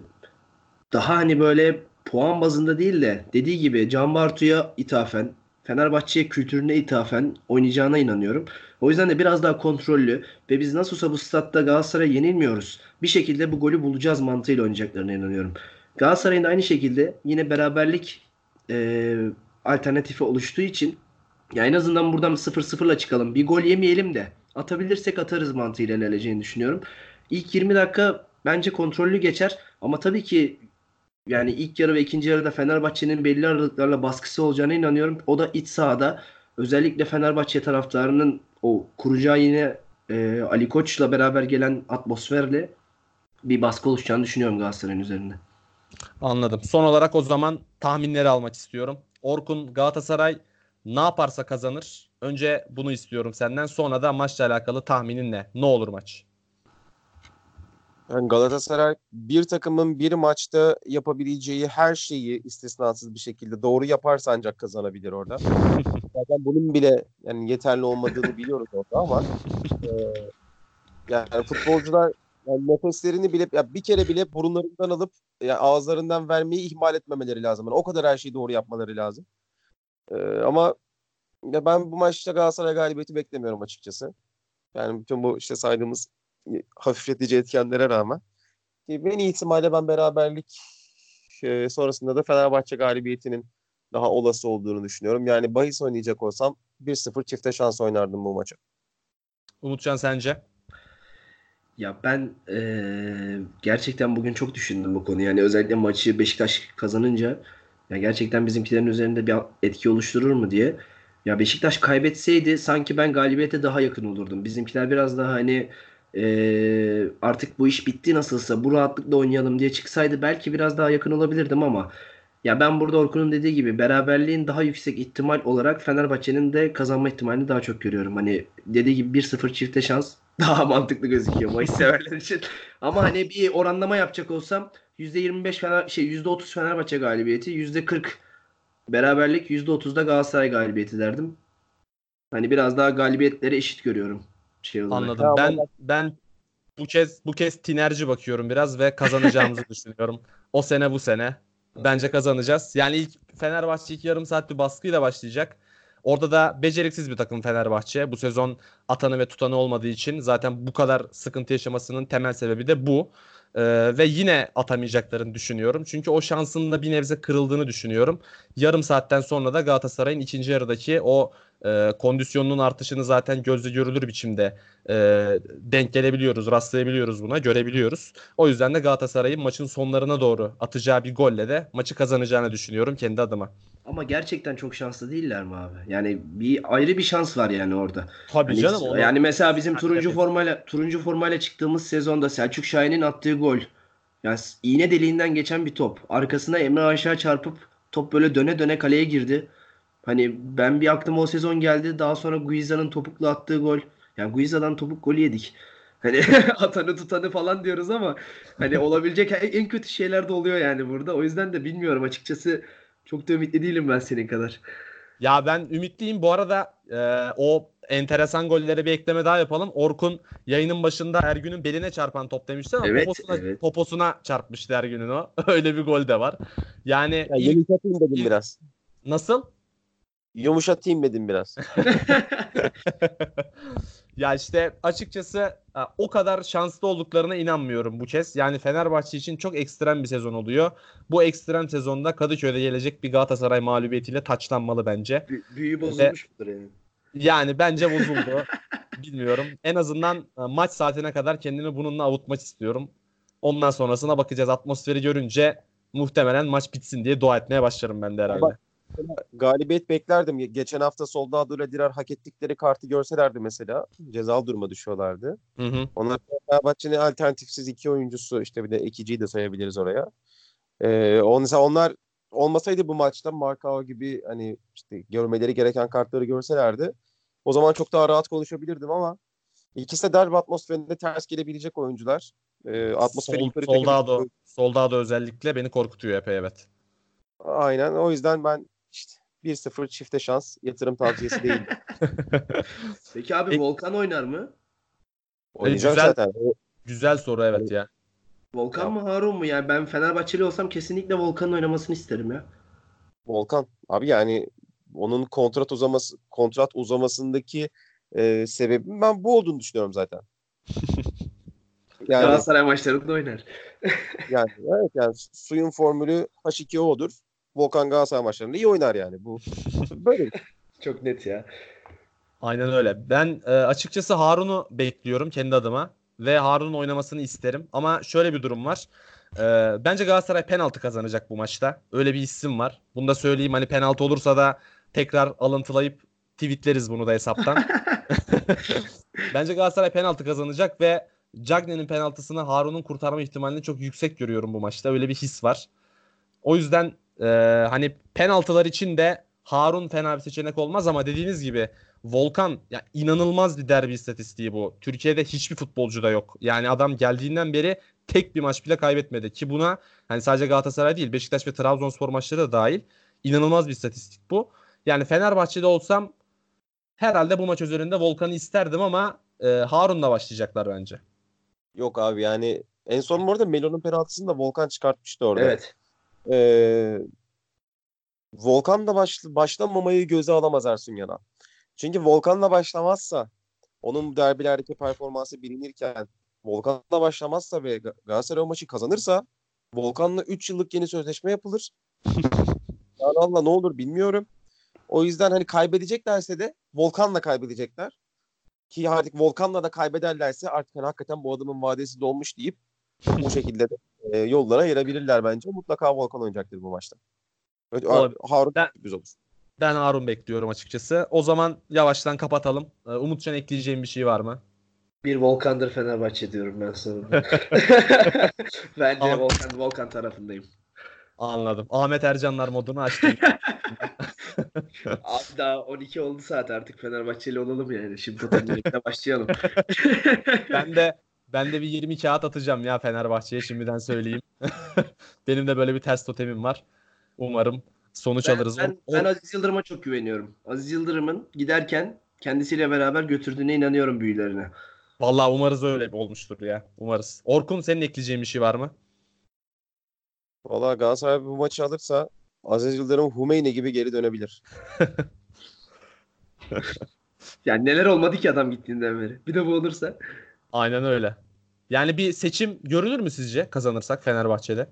daha hani böyle puan bazında değil de dediği gibi Can Bartu'ya ithafen Fenerbahçe'ye kültürüne ithafen oynayacağına inanıyorum. O yüzden de biraz daha kontrollü ve biz nasıl olsa bu statta Galatasaray'a yenilmiyoruz. Bir şekilde bu golü bulacağız mantığıyla oynayacaklarına inanıyorum. Galatasaray'ın aynı şekilde yine beraberlik e, alternatifi oluştuğu için ya en azından buradan 0-0'la çıkalım. Bir gol yemeyelim de atabilirsek atarız mantığıyla ilerleyeceğini düşünüyorum. İlk 20 dakika bence kontrollü geçer ama tabii ki yani ilk yarı ve ikinci yarıda Fenerbahçe'nin belli aralıklarla baskısı olacağına inanıyorum. O da iç sahada özellikle Fenerbahçe taraftarının o kuracağı yine e, Ali Koç'la beraber gelen atmosferle bir baskı oluşacağını düşünüyorum Galatasaray'ın üzerinde. Anladım. Son olarak o zaman tahminleri almak istiyorum. Orkun Galatasaray ne yaparsa kazanır. Önce bunu istiyorum senden. Sonra da maçla alakalı tahminin ne? Ne olur maç? Yani Galatasaray bir takımın bir maçta yapabileceği her şeyi istisnasız bir şekilde doğru yaparsa ancak kazanabilir orada. Zaten bunun bile yani yeterli olmadığını biliyoruz orada ama e, yani futbolcular yani nefeslerini bile ya bir kere bile burunlarından alıp yani ağızlarından vermeyi ihmal etmemeleri lazım. Yani o kadar her şeyi doğru yapmaları lazım. Ee, ama ya ben bu maçta Galatasaray galibiyeti beklemiyorum açıkçası. Yani bütün bu işte saydığımız hafifletici etkenlere rağmen. En iyi ihtimalle ben beraberlik e, sonrasında da Fenerbahçe galibiyetinin daha olası olduğunu düşünüyorum. Yani bahis oynayacak olsam 1-0 çifte şans oynardım bu maça. Umutcan sence? Ya ben ee, gerçekten bugün çok düşündüm bu konuyu. Yani özellikle maçı Beşiktaş kazanınca ya gerçekten bizimkilerin üzerinde bir etki oluşturur mu diye. Ya Beşiktaş kaybetseydi sanki ben galibiyete daha yakın olurdum. Bizimkiler biraz daha hani ee, artık bu iş bitti nasılsa bu rahatlıkla oynayalım diye çıksaydı belki biraz daha yakın olabilirdim ama ya ben burada Orkun'un dediği gibi beraberliğin daha yüksek ihtimal olarak Fenerbahçe'nin de kazanma ihtimalini daha çok görüyorum. Hani dediği gibi 1-0 çifte şans daha mantıklı gözüküyor maç severler için. Ama hani bir oranlama yapacak olsam %25 Fener şey %30 Fenerbahçe galibiyeti, %40 beraberlik, %30 da Galatasaray galibiyeti derdim. Hani biraz daha galibiyetleri eşit görüyorum. Şey olarak. Anladım. Ben ben bu kez bu kez tinerci bakıyorum biraz ve kazanacağımızı düşünüyorum. O sene bu sene bence kazanacağız. Yani ilk Fenerbahçe ilk yarım saat bir baskıyla başlayacak. Orada da beceriksiz bir takım Fenerbahçe. Bu sezon atanı ve tutanı olmadığı için zaten bu kadar sıkıntı yaşamasının temel sebebi de bu. Ee, ve yine atamayacaklarını düşünüyorum. Çünkü o şansının da bir nebze kırıldığını düşünüyorum. Yarım saatten sonra da Galatasaray'ın ikinci yarıdaki o e, kondisyonunun artışını zaten gözle görülür biçimde e, denk gelebiliyoruz, rastlayabiliyoruz buna, görebiliyoruz. O yüzden de Galatasaray'ın maçın sonlarına doğru atacağı bir golle de maçı kazanacağını düşünüyorum kendi adıma. Ama gerçekten çok şanslı değiller mi abi? Yani bir ayrı bir şans var yani orada. Tabii Hani canım. onu- yani mesela bizim turuncu formayla turuncu formayla çıktığımız sezonda Selçuk Şahin'in attığı gol. Yani iğne deliğinden geçen bir top. Arkasına Emre aşağı çarpıp top böyle döne döne kaleye girdi. Hani ben bir aklıma o sezon geldi. Daha sonra Guiza'nın topukla attığı gol. Yani Guiza'dan topuk golü yedik. Hani atanı tutanı falan diyoruz ama hani olabilecek en kötü şeyler de oluyor yani burada. O yüzden de bilmiyorum açıkçası. Çok da ümitli değilim ben senin kadar. Ya ben ümitliyim. Bu arada e, o enteresan gollere bir ekleme daha yapalım. Orkun yayının başında Ergün'ün beline çarpan top demişti ama Evet, poposuna, evet. poposuna çarpmıştı Ergün'ün o. Öyle bir gol de var. Yani Ya ilk- dedim biraz. nasıl? Yumuşatayım dedim biraz. ya işte açıkçası ha, o kadar şanslı olduklarına inanmıyorum bu kez. Yani Fenerbahçe için çok ekstrem bir sezon oluyor. Bu ekstrem sezonda Kadıköy'de gelecek bir Galatasaray mağlubiyetiyle taçlanmalı bence. Bü- büyü bozulmuş mudur yani? Yani bence bozuldu. Bilmiyorum. En azından e, maç saatine kadar kendimi bununla avutmak istiyorum. Ondan sonrasına bakacağız. Atmosferi görünce muhtemelen maç bitsin diye dua etmeye başlarım ben de herhalde. Bak- Galibiyet beklerdim. Geçen hafta Soldado ile Dirar hak ettikleri kartı görselerdi mesela cezalı duruma düşüyorlardı. Hı hı. Onlar Fenerbahçe'nin alternatifsiz iki oyuncusu işte bir de ekiciyi de sayabiliriz oraya. Ee, on, onlar olmasaydı bu maçta Markao gibi hani işte görmeleri gereken kartları görselerdi o zaman çok daha rahat konuşabilirdim ama ikisi de derbi atmosferinde ters gelebilecek oyuncular. Ee, atmosferi Sol, yukarı Soldado, Soldado özellikle beni korkutuyor epey evet. Aynen o yüzden ben 1-0 çifte şans yatırım tavsiyesi değil. Peki abi E- Volkan oynar mı? Oynayacak güzel. zaten. Güzel soru evet ya. Volkan Ya. mı Harun mu? Yani ben Fenerbahçeli olsam kesinlikle Volkan'ın oynamasını isterim ya. Volkan abi yani onun kontrat uzaması kontrat uzamasındaki e, sebebin ben bu olduğunu düşünüyorum zaten. Yani, Galatasaray maçlarında oynar. yani evet yani suyun formülü H2O'dur. Volkan Galatasaray maçlarında iyi oynar yani. Bu böyle. Çok net ya. Aynen öyle. Ben e, açıkçası Harun'u bekliyorum kendi adıma ve Harun'un oynamasını isterim. Ama şöyle bir durum var. E, bence Galatasaray penaltı kazanacak bu maçta. Öyle bir isim var. Bunu da söyleyeyim hani penaltı olursa da tekrar alıntılayıp tweetleriz bunu da hesaptan. bence Galatasaray penaltı kazanacak ve Cagney'in penaltısını Harun'un kurtarma ihtimalini çok yüksek görüyorum bu maçta. Öyle bir his var. O yüzden e, hani penaltılar için de Harun fena bir seçenek olmaz ama dediğiniz gibi Volkan ya inanılmaz bir derbi istatistiği bu. Türkiye'de hiçbir futbolcu da yok. Yani adam geldiğinden beri tek bir maç bile kaybetmedi ki buna hani sadece Galatasaray değil Beşiktaş ve Trabzonspor maçları da dahil inanılmaz bir istatistik bu. Yani Fenerbahçe'de olsam herhalde bu maç üzerinde Volkan'ı isterdim ama e, Harun'la başlayacaklar bence. Yok abi yani en son bu arada Melo'nun penaltısını da Volkan çıkartmıştı orada. Evet. Ee, Volkan da baş, başlamamayı göze alamaz Ersun Yanal. Çünkü Volkan'la başlamazsa onun derbilerdeki performansı bilinirken Volkan'la başlamazsa ve Ga- Galatasaray o maçı kazanırsa Volkan'la 3 yıllık yeni sözleşme yapılır. Yanal'la ne olur bilmiyorum. O yüzden hani kaybedeceklerse de Volkan'la kaybedecekler. Ki artık Volkan'la da kaybederlerse artık hani hakikaten bu adamın vadesi dolmuş deyip bu şekilde de e, yollara ayırabilirler bence. Mutlaka Volkan oynayacaktır bu maçta. Evet, Olabilir. Harun Ben- sürpriz olur. Ben Harun bekliyorum açıkçası. O zaman yavaştan kapatalım. Ee, Umutcan ekleyeceğim bir şey var mı? Bir Volkan'dır Fenerbahçe diyorum ben sonra. Bence Ama- Volkan Volkan tarafındayım. Anladım. Ahmet Ercanlar modunu açtım. Abi daha 12 oldu saat artık Fenerbahçeli olalım yani. Şimdi totemlerle başlayalım. ben de ben de bir 20 kağıt atacağım ya Fenerbahçe'ye şimdiden söyleyeyim. Benim de böyle bir ters totemim var. Umarım sonuç Ben, alırız. ben, O- ben Aziz Yıldırım'a çok güveniyorum. Aziz Yıldırım'ın giderken kendisiyle beraber götürdüğüne inanıyorum büyülerine. Vallahi umarız öyle olmuştur ya. Umarız. Orkun senin ekleyeceğin bir şey var mı? Valla Galatasaray bu maçı alırsa Aziz Yıldırım Humeyni gibi geri dönebilir. Yani neler olmadı ki adam gittiğinden beri. Bir de bu olursa. Aynen öyle. Yani bir seçim görülür mü sizce kazanırsak Fenerbahçe'de?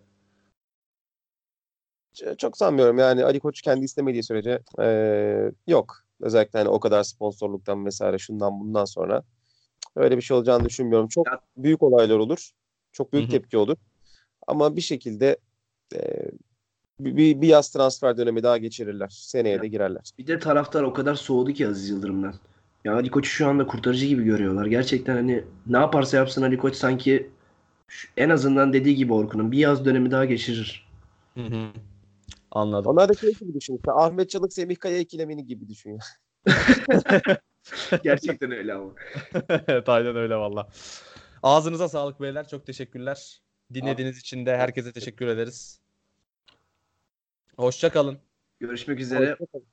Çok sanmıyorum yani Ali Koç kendi istemediği sürece eee, yok. Özellikle hani o kadar sponsorluktan vesaire şundan bundan sonra öyle bir şey olacağını düşünmüyorum. Çok büyük olaylar olur. Çok büyük Hı hı. tepki olur. Ama bir şekilde bir, bir, bir yaz transfer dönemi daha geçirirler. Seneye Ya. de girerler. Bir de taraftar o kadar soğudu ki Aziz Yıldırım'dan. Ya Ali Koç'u şu anda kurtarıcı gibi görüyorlar. Gerçekten hani ne yaparsa yapsın Ali Koç sanki şu- en azından dediği gibi Orkun'un bir yaz dönemi daha geçirir. Hı hı. Anladım. Onlar da şey gibi düşün. Ahmet Çalık Semih Kaya ikilemini gibi düşün. Gerçekten öyle ama. evet aynen öyle valla. Ağzınıza sağlık beyler. Çok teşekkürler. Dinlediğiniz için de herkese teşekkür ederiz. Hoşça kalın. Görüşmek üzere. Hoşçakalın.